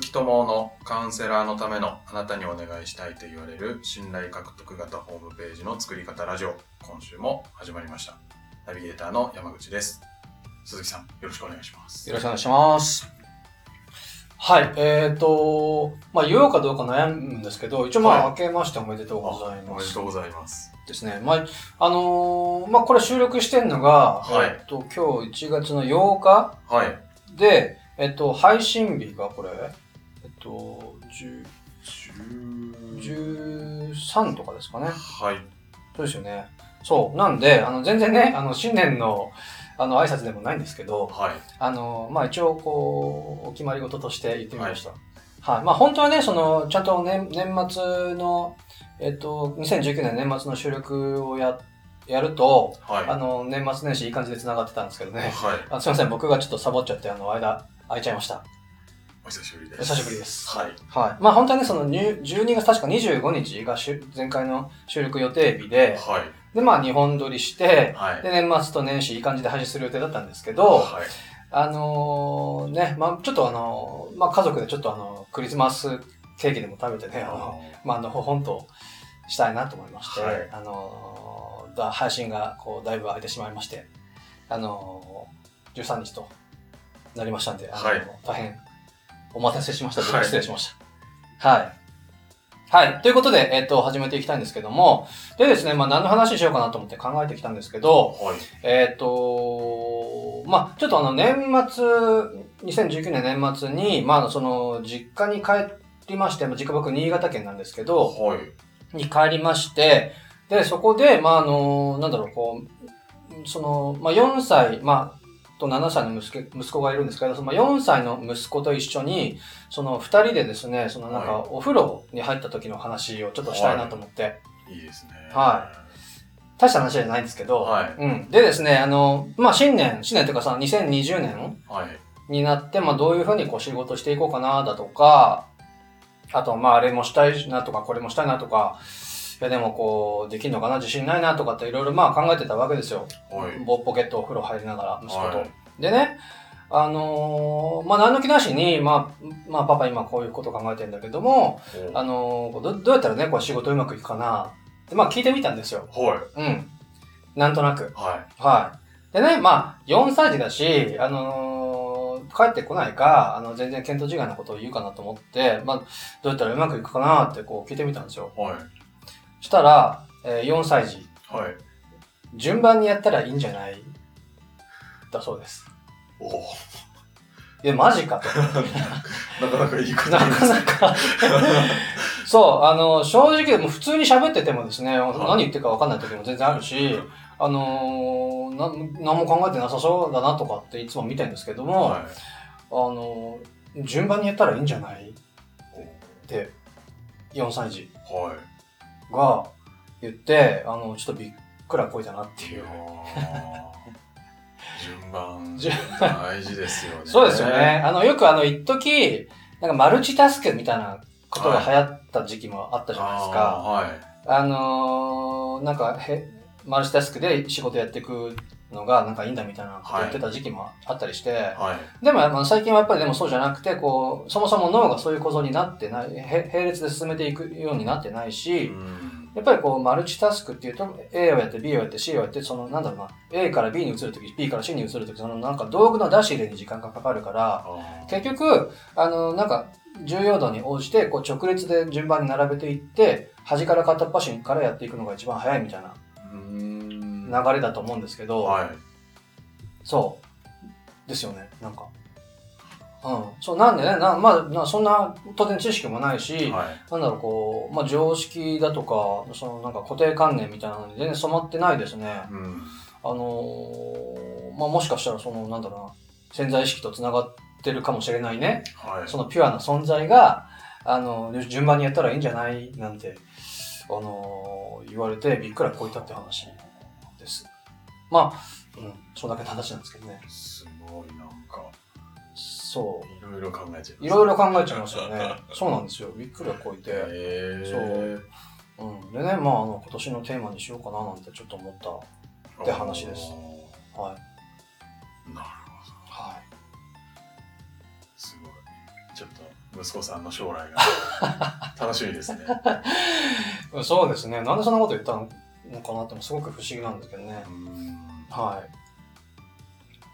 木智のカウンセラーのためのあなたにお願いしたいと言われる信頼獲得型ホームページの作り方ラジオ。今週も始まりました。ナビゲーターの山口です。鈴木さんよろしくお願いします。よろしくお願いします。はい、えっ、ー、と、まあ言おうかどうか悩むんですけど、一応まあ、はい。明けましておめでとうございまおめですとうございます。ですね。まあ、あのーまあこれ収録してんのが、はい。えっ、と、今日1月の8日はい。で、えっ、と、配信日がこれ、と、10 13とかですかね。はいそうですよね。そう。なんで、あの、全然ね、あの、新年の、あの、挨拶でもないんですけど、はいあの、まあ、一応、こう、お決まり事として言ってみました。はい。まあ、本当はね、その、ちゃんと年、年末の、えっと、2019年年末の収録をや、やると、はいあの、年末年始いい感じで繋がってたんですけどね。はいあすいません、僕がちょっとサボっちゃって、あの、間、空いちゃいました。お久しぶりです。お久しぶりです。はい。はい。まあ、本当はね、その、に12月確か25日が前回の収録予定日で、はい。で、まあ、2本撮りして、はい。で、年末と年始いい感じで配信する予定だったんですけど、はい。あのーね、まあちょっとあのーまあ家族でちょっとあの、クリスマスケーキでも食べてね、あの、まああの、ほほんとしたいなと思いまして、はい。あのーだ配信がこう、だいぶ空いてしまいまして、あのー、13日となりましたんで、あのはい。大変お待たせしました。はい失礼しました。はい。はい。ということで、えっ、と、始めていきたいんですけども、でですね、まあ何の話しようかなと思って考えてきたんですけど、はいえっ、と、まあちょっとあの、年末、2019年年末に、まあその、実家に帰りまして、まあ実家僕新潟県なんですけど、はいに帰りまして、で、そこで、まああの、なんだろう、こう、その、まあ4歳、まあ、と7歳の息子息子がいるんですけど、その4歳の息子と一緒に、その2人でですね、そのなんかはい。お風呂に入った時の話をちょっとしたいなと思って、い。いですね。は大した話じゃないんですけど、はい。うん。でですね、あの、まあ、新年、新年というかさ、2020年はい。になって、まあ、どういうふうにこう仕事していこうかな、だとか、あと、まあ、あれもしたいなとか、これもしたいなとか、いや、でもこう、できるのかな、自信ないなとかっていろいろまあ考えてたわけですよ。はいボポケットお風呂入りながら、息子と。はいでね、あのーまあ、何の気なしに、まあ、まあ、パパ今こういうこと考えてんだけども、あのーどどうやったらね、こう仕事うまくいくかな？って、まあ、聞いてみたんですよ。はいうん。なんとなく。ははい。でね、まあ、4歳児だし、あのー帰ってこないか、あの、全然見当違いなことを言うかなと思って、まあ、どうやったらうまくいくかなってこう聞いてみたんですよ。いはいしたら、えー4歳児、はい。順番にやったらいいんじゃない？だそうです。おお。いや、マジかと。なかなかいいことなかなか。そう、あの、正直、もう普通に喋っててもですね、何言ってるか分かんない時も全然あるし、あのー、な何も考えてなさそうだなとかっていつも見てるんですけども、はい。あの、順番にやったらいいんじゃない？って、4歳児。はいが言って、あの、ちょっとびっくらこいたなっていう。順番順大事ですよねそうですよね。あの、よくあの、一時なんかマルチタスクみたいなことが流行った時期もあったじゃないですか。あーはいあのーなんかへ、マルチタスクで仕事やっていくのがなんかいいんだみたいなこと言ってた時期もあったりして、はい。でも、まあ、最近はやっぱりでもそうじゃなくて、こう、そもそも脳がそういう構造になってない、へ並列で進めていくようになってないし、うん。やっぱりこう、マルチタスクっていうと、A をやって B をやって C をやって、その、なんだろうな、A から B に移るとき、B から C に移るとき、そのなんか道具の出し入れに時間がかかるから、結局、あの、なんか、重要度に応じて、こう、直列で順番に並べていって、端から片っ端からやっていくのが一番早いみたいな。うーん流れだと思うんですけど、はいそう。ですよね、なんか。うん。そう、なんでね、なまあ、なそんな、当然知識もないし、はいなんだろう、こう、まあ、常識だとか、その、なんか固定観念みたいなのに全然染まってないですね。うんあのーまあ、もしかしたら、その、なんだろうな、潜在意識と繋がってるかもしれないね。はいそのピュアな存在が、あの、順番にやったらいいんじゃない？なんて、あのー言われてびっくらこいたって話です。まあ、うん、そんだけの話なんですけどね。すごいなんかそいろいろ考えちゃいますう。いろいろ考えちゃいますよね。そうなんですよ。びっくらこいて。へーそううん。でね、まあ、あの、今年のテーマにしようかななんてちょっと思った。って話ですはい。なるほどはい。すごいちょっと息子さんの将来が 楽しみですね。そうですね。なんでそんなこと言ったの？かなってもすごく不思議なんですけどねう。んはい。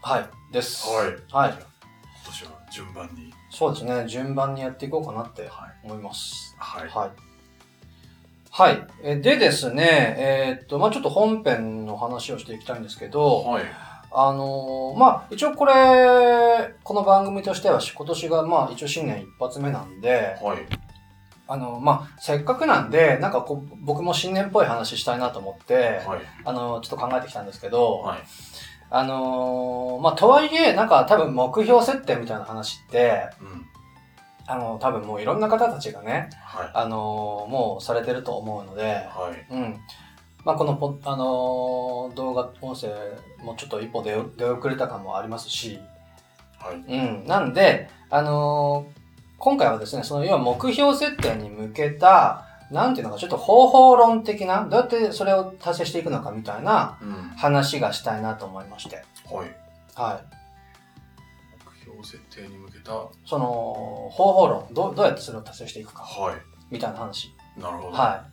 はい。です。はい。はい。今年は順番に。そうですね。順番にやっていこうかなってはい。思います。はい。はい。はい。えでですね、えーっと、まあちょっと本編の話をしていきたいんですけど、はい。あのーまあ一応これ、この番組としては今年がまあ一応新年一発目なんで、はい。あの、まあせっかくなんで、なんかこう、僕も新年っぽい話したいなと思って、はい。あの、ちょっと考えてきたんですけど、はい。あのーまあとはいえ、なんか多分目標設定みたいな話って、うん。あの、多分もういろんな方たちがね、はい。あのーもうされてると思うので、はい。うん。まあ、このポ、あのー動画、音声もちょっと一歩出遅れた感もありますし、はい。うん。なんで、あのー今回はですね、その要は目標設定に向けた、なんていうのか、ちょっと方法論的な、どうやってそれを達成していくのかみたいなうん。話がしたいなと思いまして。はい。はい。目標設定に向けた。その、方法論、どうどうやってそれを達成していくか、はみたいな話。い。なるほど。は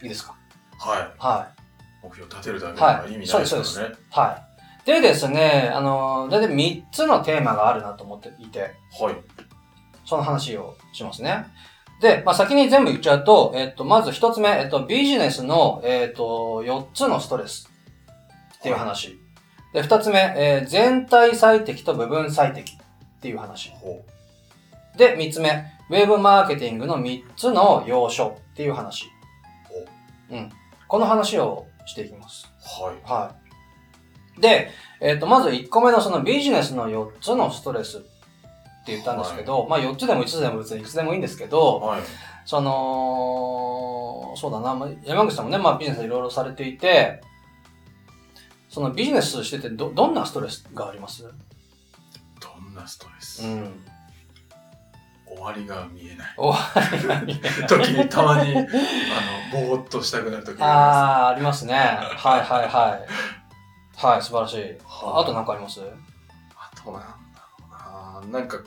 い。いいですか？はい。はい。目標立てるだけでは意味ないですはいそうです。はい。でですね、あのー、だいたい3つのテーマがあるなと思っていて、はい。その話をしますね。で、まあ、先に全部言っちゃうと、えっと、まず1つ目、えっと、ビジネスの、えっと、4つのストレスっていう話。で、2つ目、えー全体最適と部分最適っていう話。ほで、3つ目、ウェブマーケティングの3つの要所っていう話。うん。この話をしていきます。う。はい。はい。で、えっ、と、まず1個目のそのビジネスの4つのストレスって言ったんですけど、まあ4つでも5つでも別にいくつでもいいんですけど、はい。その、そうだな、まあ山口さんもね、まあビジネスいろいろされていて、そのビジネスしててど、どんなストレスがあります？どんなストレス、うん。終わりが見えない。おはい。時にたまに、あの、ぼーっとしたくなる時があああ、ありますね。はいはいはい。はい、素晴らしい。ります。はいあと何かあります？あとなんだろうな。なんか、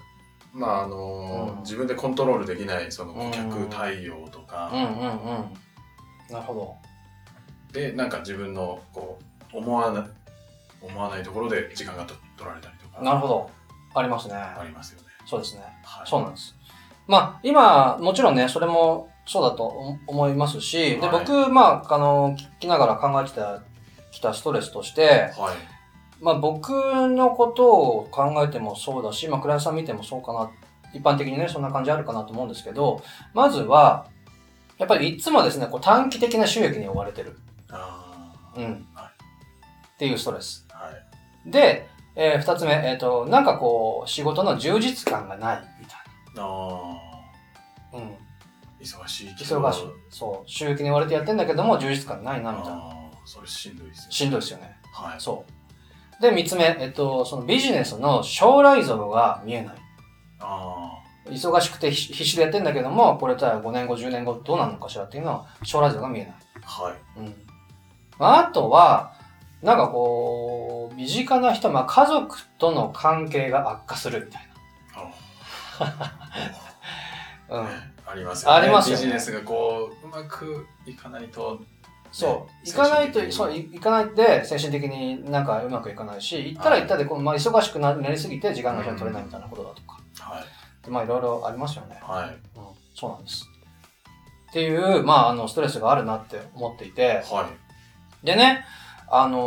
まああの、うん自分でコントロールできないその顧客対応とか、うんうんうん。なるほど。で、なんか自分のこう、思わない、思わないところで時間がと取られたりとか。なるほど。ありますね。ありますよね。そうですね。はい。そうなんです。まあ、今、もちろんね、それもそうだと思思いますし、で、はい僕、まあ、あの、聞きながら考えてた、きたストレスとして、はい。まあ、僕のことを考えてもそうだし、まあ、クライアントさん見てもそうかな、一般的にね、そんな感じあるかなと思うんですけど、まずは、やっぱりいつもですね、こう短期的な収益に追われてる。あうん。はいっていうストレス。あ。はい。で、えー二つ目、えっ、と、なんかこう、仕事の充実感がない、みたいああ。な。うん。忙しいけど。忙しい。そう。収益に追われてやってんだけども、充実感ないな、みたいな。ああ、それしんどいですよね。しんどいですよね。はい。そう。で、三つ目、えっと、そのビジネスの将来像が見えない。あ忙しくて必必死でやってんだけども、これじゃあ5年後、10年後どうなるのかしらっていうのは、将来像が見えない。あ。はい。うん。まあ、あとは、なんかこう、身近な人、まあ家族との関係が悪化するみたいな。うん。ありますよね。ありますよねビジネスがこう、うまくいかないと。そう。ね行かないとそう、い行かないで精神的になんかうまくいかないし、行ったら行ったでこう、まあ、忙しくななりすぎて時間が取れないみたいなことだとか。はい。でまあいろいろありますよね。はい。うん。そうなんです。っていう、まああの、ストレスがあるなって思っていて、はい。でね、あの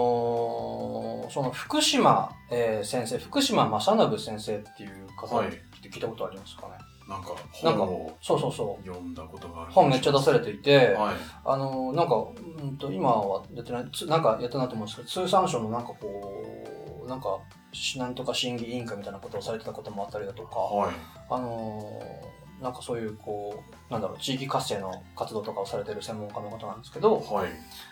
ーその福島、えー先生、福島正信先生っていう方はいって聞いたことありますかね。なんか本をそうそうそう。読んだことがある。本めっちゃ出されていて、はい。あのーなんか、うんと、今はやってない、つなんかやったなと思うんですけど、通産省のなんかこう、なんか、しなんとか審議委員会みたいなことをされてたこともあったりだとか、はい。あのーなんかそういう、こう、なんだろう、地域活性の活動とかをされてる専門家の方なんですけど、はい。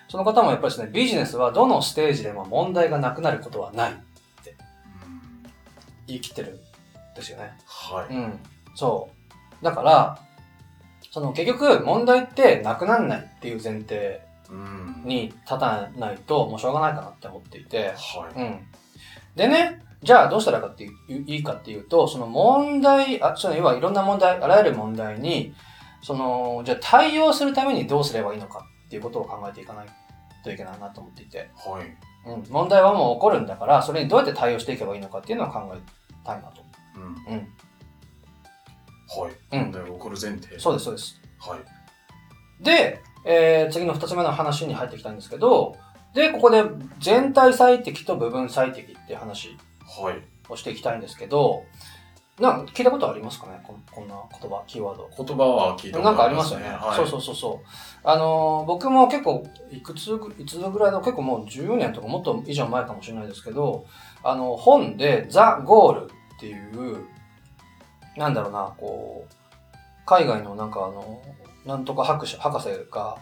その方もやっぱりですね、ビジネスはどのステージでも問題がなくなることはない。うん言い切ってるんですよね。はい。うん。そう。だから、その結局問題ってなくならないっていう前提うん。に立たないともうしょうがないかなって思っていて、はうん。でね、じゃあどうしたらかっていいかっていうと、その問題、あ、その要はいろんな問題、あらゆる問題に、その、じゃあ対応するためにどうすればいいのかっていうことを考えていかないといけないなと思っていて。はい。うん。問題はもう起こるんだから、それにどうやって対応していけばいいのかっていうのを考えたいなと。うん。うん。はい。うん問題が起こる前提。そうです、そうです。はい。で、えー次の二つ目の話に入っていきたいんですけど、で、ここで全体最適と部分最適っていう話はい。をしていきたいんですけど、なんか聞いたことありますかね？こんこんな言葉、キーワード。言葉は聞いたことなんかありますよね。はい。そうそうそうそう。あのー僕も結構、いくつぐ、いつぐらいの、結構もう10年とかもっと以上前かもしれないですけど、あの、本で、ザ・ゴールっていう、なんだろうな、こう、海外のなんかあの、なんとか博士、博士が、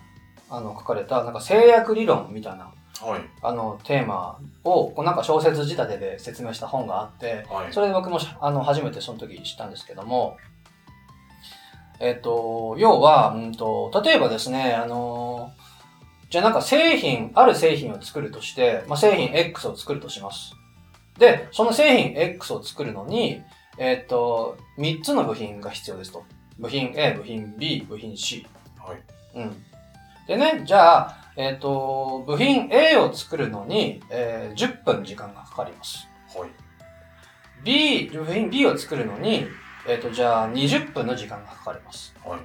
あの、書かれた、なんか制約理論みたいな、はい。あの、テーマを、こうなんか小説仕立てで説明した本があって、はい。それで僕もしあの初めてその時知ったんですけども、えっと、要は、うんと、例えばですね、あの、じゃあなんか製品、ある製品を作るとして、まあ、製品 X を作るとします。で、その製品 X を作るのに、えっと、3つの部品が必要ですと。部品 A、部品 B、部品 C。はい。うん。でね、じゃあ、えっ、と、部品 A を作るのに、えー10分時間がかかります。はい。B、部品 B を作るのに、えっ、と、じゃあ20分の時間がかかります。はい。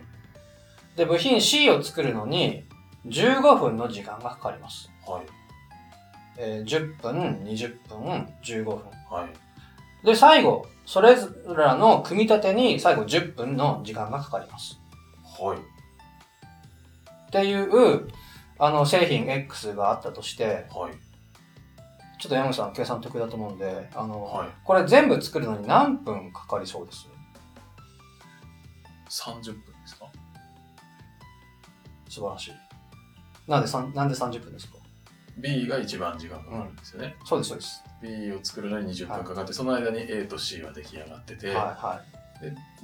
で、部品 C を作るのに15分の時間がかかります。はい。えー10分、20分、15分。はい。で、最後、それぞれらの組み立てに最後10分の時間がかかります。はい。っていう、あの、製品 X があったとして、はい。ちょっと山口さん計算得意だと思うんで、あの、はい。これ全部作るのに何分かかりそうです？30分ですか？素晴らしい。なんでなんで30分ですか？?B が一番時間かかるんですよね。そうです、そうです。B を作るのに20分かかって、その間に A と C は出来上がってて、はい、は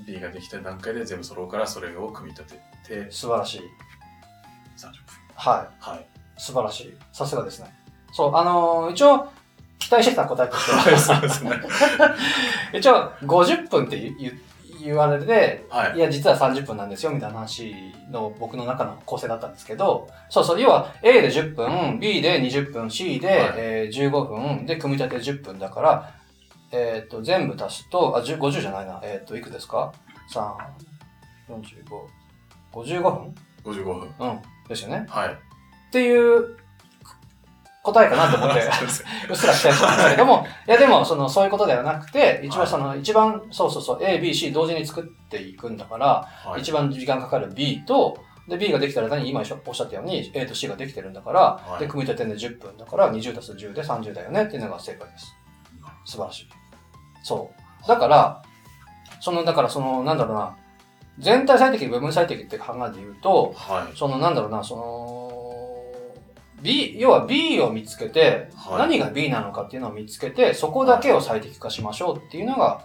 B ができた段階で全部揃うからそれを組み立ててい。素晴らしい。30分。ははい。い。素晴らしい。さすがですね。そう、あのー一応、期待してた答えとしてはい、は、そうですね。一応、50分って言言言われて、はいいや、実は30分なんですよ、みたいな話の僕の中の構成だったんですけど、そうそう、要は A で10分、B で20分、C で、はいえー15分、で、組み立て10分だから、えっ、と、全部足すと、あ、10 50じゃないな、えっ、と、いくつですか ?3、45、55分？55分。うん。ですよね。はい。っていう答えかなと思って、そうっすら期待してたんですけれども、いやでも、その、そういうことではなくて、一番その、一番、そうそうそう、A、B、C 同時に作っていくんだから、はい。一番時間かかる B と、で、B ができたら何？今おっしゃったように A と C ができてるんだから、はいで、組み立てで10分だから20たす10で30だよねっていうのが正解です。素晴らしい。そう。だから、その、だからその、なんだろうな、全体最適、部分最適って考えで言うと、はい。その、なんだろうな、その、B、要は B を見つけて、はい何が B なのかっていうのを見つけて、そこだけを最適化しましょうっていうのが、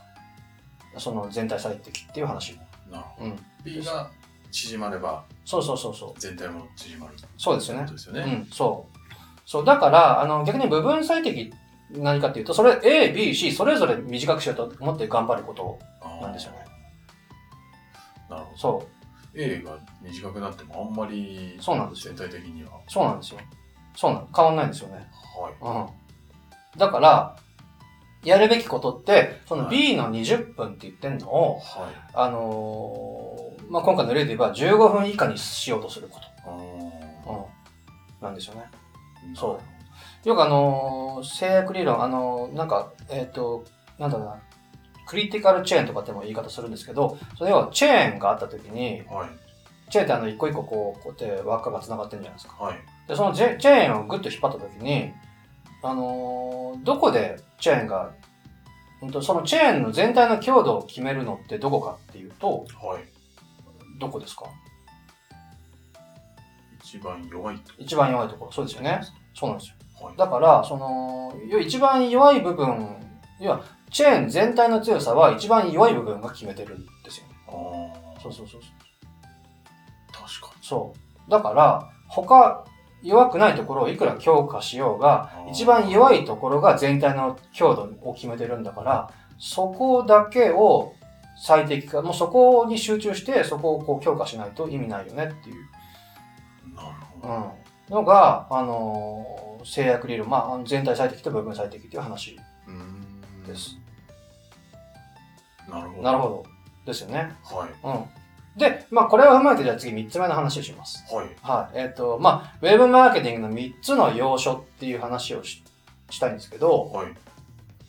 その全体最適っていう話。なるほど。うん。B が縮まればそうそうそうそう。全体も縮まる。そうですよねですよね。うん、そう。そう、だから、あの、逆に部分最適何かっていうと、それ A、B、C、それぞれ短くしようと思って頑張ることなんですよね。なるほど。そ A が短くなってもあんまりそうなんですよ全体的には。う。そうなんですよ。そうなの。変わんないんですよね。はい。うん。だから、やるべきことって、そのはい B の20分って言ってんのを、はい。あのーまあ、今回の例で言えば15分以下にしようとすること。うん。なんですよね。そうよくあのー制約理論、あのーなんか、えっ、と、なんだろうな、クリティカルチェーンとかっても言い方するんですけど、それはチェーンがあった時に、はい。チェーンってあの、一個一個こう、こうやって輪っかが繋がってるじゃないですか。はい。で、そのチェチェーンをグッと引っ張った時に、あのーどこでチェーンが、うんとそのチェーンの全体の強度を決めるのってどこかっていうと、はい。どこですか？一番弱いと。一番弱いところ。そうですよね。そうなんですよ。はい。だから、その、一番弱い部分、要は、チェーン全体の強さは一番弱い部分が決めてるんですよね。ああ。そうそうそうそう。確かそう。だから、他、弱くないところをいくら強化しようが、一番弱いところが全体の強度を決めてるんだから、そこだけを最適化、もうそこに集中して、そこをこう強化しないと意味ないよねっていう。うん、のが、あのー制約理論、まあ全体最適と部分最適っていう話です。なるほど。なるほど。ですよね。はい。うん。で、まあ、これを踏まえて、じゃあ次3つ目の話をします。はい。はい。えっ、と、まあ、ウェブマーケティングの3つの要所っていう話をししたいんですけど、はい。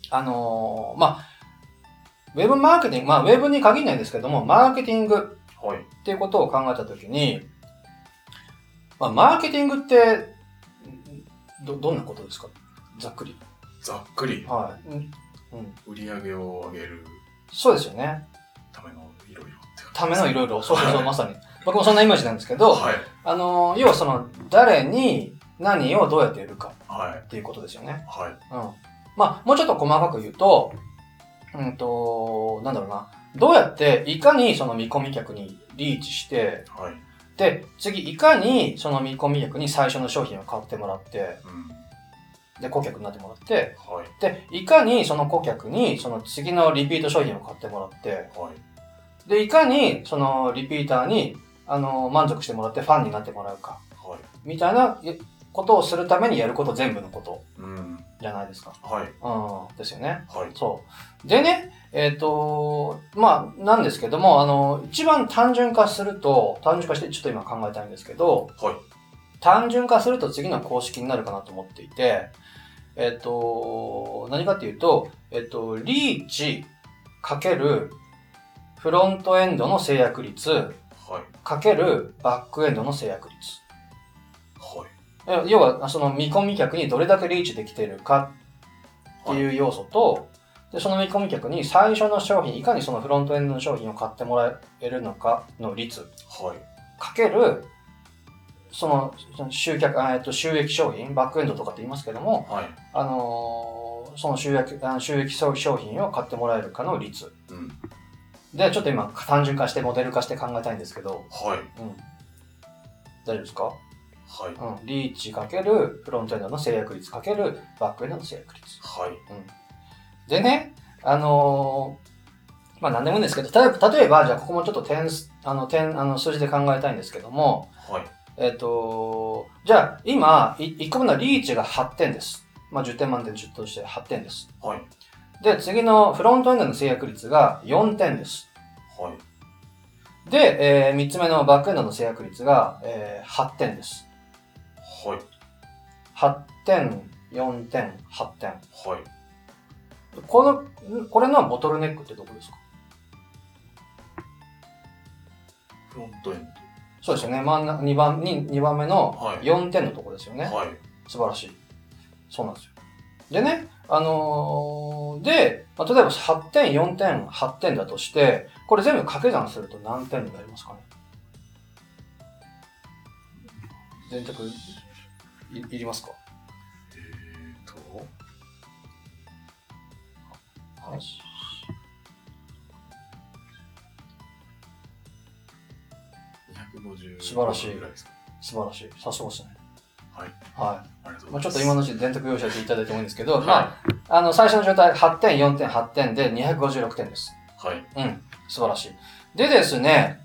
あのーまあ、ウェブマーケティング、まあ、ウェブに限らないんですけども、マーケティングはい。っていうことを考えたときに、まあ、マーケティングって、ど、どんなことですか？ざっくり。ざっくり、はい。うん。うん。売り上げを上げるそうですよね。ためのいろいろためのいろいろ。そうそうまさに。僕もそんなイメージなんですけど、はい。あのー要はその、誰に何をどうやってやるかはい。っていうことですよね。はい。うん。まあ、もうちょっと細かく言うと、うんと、なんだろうな。どうやって、いかにその見込み客にリーチして、はい。で、次、いかにその見込み客に最初の商品を買ってもらって、うん。で、顧客になってもらって、はい。で、いかにその顧客にその次のリピート商品を買ってもらって、はい。で、いかにそのリピーターに、あの、満足してもらってファンになってもらうか、はい。みたいなえことをするためにやること全部のことうん。じゃないですか。はい。うん、ですよね。はい。そう。でね、えっ、と、まあ、なんですけども、あの、一番単純化すると、単純化してちょっと今考えたいんですけど、はい。単純化すると次の公式になるかなと思っていて、えっ、と、何かっていうと、えっ、と、リーチかけるフロントエンドの制約率はい。かけるバックエンドの制約率。はい。え要は、その見込み客にどれだけリーチできてるかっていう要素と、でその見込み客に最初の商品、いかにそのフロントエンドの商品を買ってもらえるのかの率、はい。かける、その集客、あえっと収益商品、バックエンドとかって言いますけども、はい。あのーその収益収益商品を買ってもらえるかの率。うん。で、ちょっと今単純化してモデル化して考えたいんですけど、はい。うん。大丈夫ですか？はい。うん、リーチかけるフロントエンドの制約率かけるバックエンドの制約率。はい。でね、あのーまあ何でもいいんですけど、例えば、例えばじゃあここもちょっと点数、あの、点、あの、数字で考えたいんですけども、はい。えっ、と、じゃあ今、い1個目のリーチが8点です。まあ10点満点10として8点です。はい。で、次のフロントエンドの制約率が4点です。はい。で、えー、3つ目のバックエンドの制約率が、えー、8点です。はい。8点、4点、8点。はい。この、これのボトルネックってどこですか？フロントエンそうですよね。真ん中、2番に、2番目のはい4点のところですよね。ド。はい。素晴らしい。そうなんですよ。でね、あのーで、まあ、例えば8点、4点、8点だとして、これ全部掛け算すると何点になりますかね？電卓い、いりますか？えーと、はい。250素晴らしい。素晴らしい。さすがですね。はい。はありがとい。まあ、うございます。ちょっと今のうちに電卓用意していただいてもいいんですけど、まはあ、あの、最初の状態、8点、4点、8点で256点です。い。はい。うん。素晴らしい。でですね、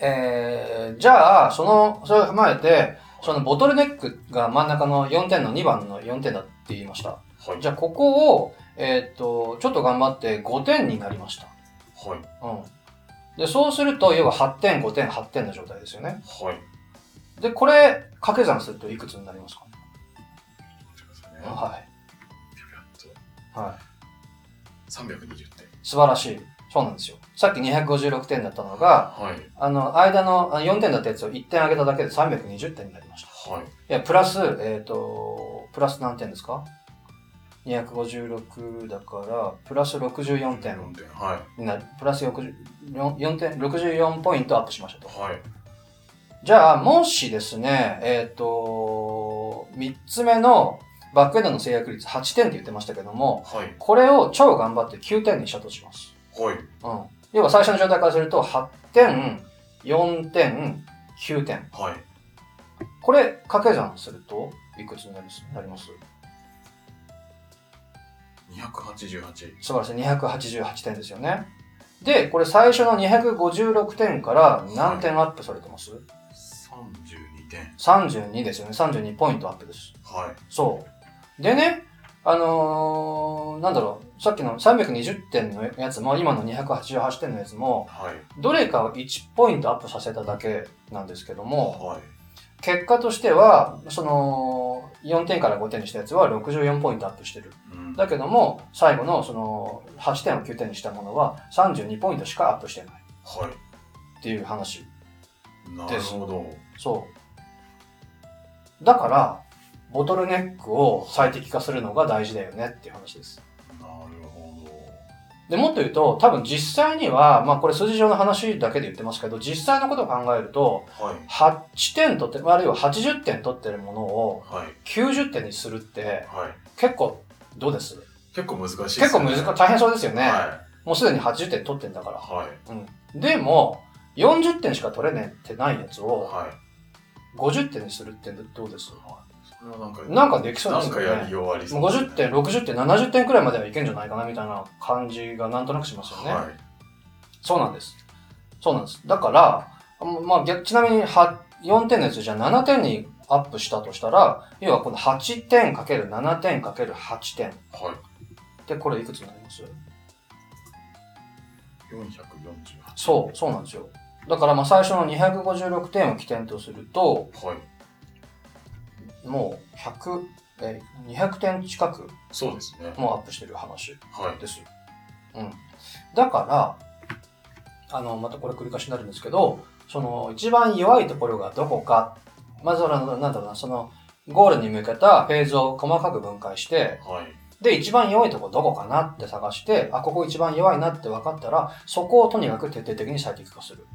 えー、じゃあ、その、それを踏まえて、そのボトルネックが真ん中の4点の2番の4点だって言いました。はい。じゃあ、ここを、えーっと、ちょっと頑張って5点になりました。はい。うん。で、そうすると、要は8点、5点、8点の状態ですよね。はい。で、これ、掛け算するといくつになりますかね？はい。はい。ピャっと。320点。素晴らしい。そうなんですよ。さっき256点だったのが、はい。あの、間のあ4点だったやつを1点上げただけで320点になりました。はい。いや、プラス、えっ、と、プラス何点ですか ?256 だから、プラス64点4点。はになる。プラス64 4点、64ポイントアップしましたと。い。はい。じゃあ、もしですね、えっ、と、3つ目のバックエンドの制約率8点って言ってましたけども、はい。これを超頑張って9点にしたとします。はい。うん。要は最初の状態からすると、8点、4点、9点。はい。これ掛け算するといくつになります？なります？288。素晴らしい。288点ですよね。で、これ最初の256点から何点アップされてます、32点。?32 ですよね。32ポイントアップです。はい。そう。でね、あのーなんだろう、さっきの320点のやつも、今の288点のやつも、はい。どれかを1ポイントアップさせただけなんですけども、はい。結果としては、その、4点から5点にしたやつは64ポイントアップしてる。うん。だけども、最後のその、8点を9点にしたものは32ポイントしかアップしてないはっていう話。い。なるほど。そう。だから、ボトルネックを最適化するのが大事だよねっていう話です。なるほで、もっと言うと、多分実際には、まあこれ数字上の話だけで言ってますけど、実際のことを考えると、ど。はい。8点取って、あるいは80点取ってるものをはい。90点にするって、はい。結構、どうです？結構難しいです結構難しい、大変そうですよね。はもうすでに80点取ってんだから。い。はい。うん。でも、40点しか取れねえってないやつをはい。50点にするってどうですなんか、なんかできそうですよね。なんかやりようありそうもうですね50点、60点、70点くらいまではいけんじゃないかなみたいな感じがなんとなくしますよね。はい。そうなんです。そうなんです。だから、あまあ、逆ちなみには4点のやつじゃあ7点にアップしたとしたら、要はこの8点かける7点かける8点。はい。で、これいくつになります？448。そう、そうなんですよ。だからまあ最初の256点を起点とすると、はい。もう100、えー200点近くそうですね。もうアップしてる話はい。です。うん。だから、あの、またこれ繰り返しになるんですけど、その、一番弱いところがどこか、まずは、なんだろうな、その、ゴールに向けたフェーズを細かく分解して、はい。で、一番弱いところどこかなって探して、あ、ここ一番弱いなって分かったら、そこをとにかく徹底的に最適化する。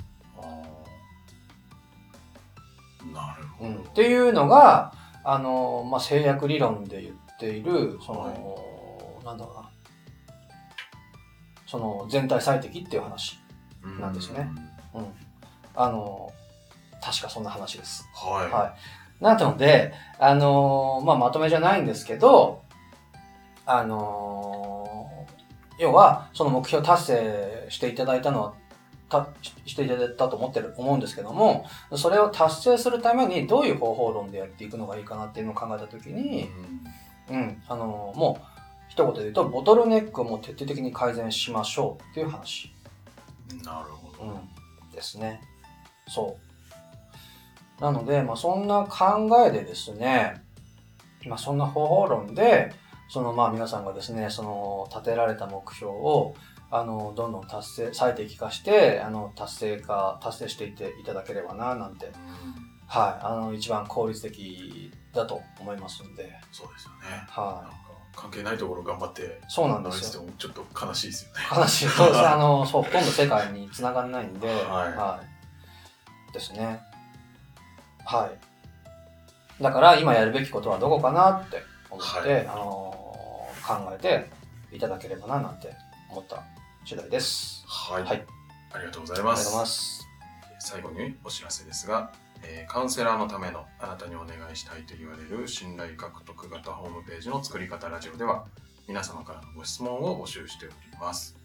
なるほど。うん。っていうのが、あの、まあ、制約理論で言っている、その、なんだろうな、その、全体最適っていう話。うんなんですね。うん。あの、確かそんな話です。はい。はい。なので、あのーまあ、まとめじゃないんですけど、あのー要は、その目標達成していただいたのは、たししていただいたと思ってる、思うんですけども、それを達成するためにどういう方法論でやっていくのがいいかなっていうのを考えたときに、うん、あのーもう、一言で言うと、ボトルネックをもう徹底的に改善しましょうっていう話。うんなるほど。うん、ですね。そう。なので、まあ、そんな考えでですね、まあ、そんな方法論で、そのまあ皆さんがですね、その立てられた目標を、あの、どんどん達成、最適化して、あの、達成化、達成していっていただければな、なんて、うんはい、あの、一番効率的だと思いますんで、そうですよね。はか関係ないところ頑張ってい。そうなん直ですよ。ちょっと悲しいですよね。話、そうですね。あの、そう、ほとんど世界に繋がらないんで、はいい。ですね。はい。だから、今やるべきことはどこかなって思って、はいあのー考えていただければな、なんて思った次第です。はい。はいありがとうございます。ます。最後にお知らせですが、えーカウンセラーのためのあなたにお願いしたいと言われる信頼獲得型ホームページの作り方ラジオでは皆様からのご質問を募集しております、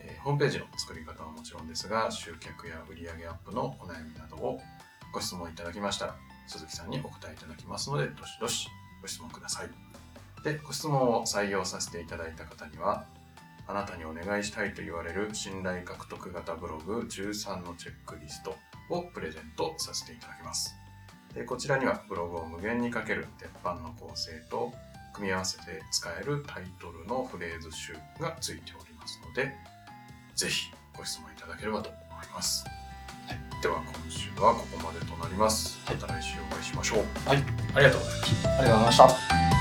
えーホームページの作り方はもちろんですが集客や売上アップのお悩みなどをご質問いただきましたら鈴木さんにお答えいただきますのでどしどしご質問くださいでご質問を採用させていただいた方にはあなたにお願いしたいと言われる信頼獲得型ブログ13のチェックリストをプレゼントさせていただきます。でこちらにはブログを無限にかける鉄板の構成と組み合わせて使えるタイトルのフレーズ集がついておりますので、ぜひご質問いただければと思います。では今週はここまでとなります。また来週お会いしましょう。はい。ありがとうございました。ありがとうございました。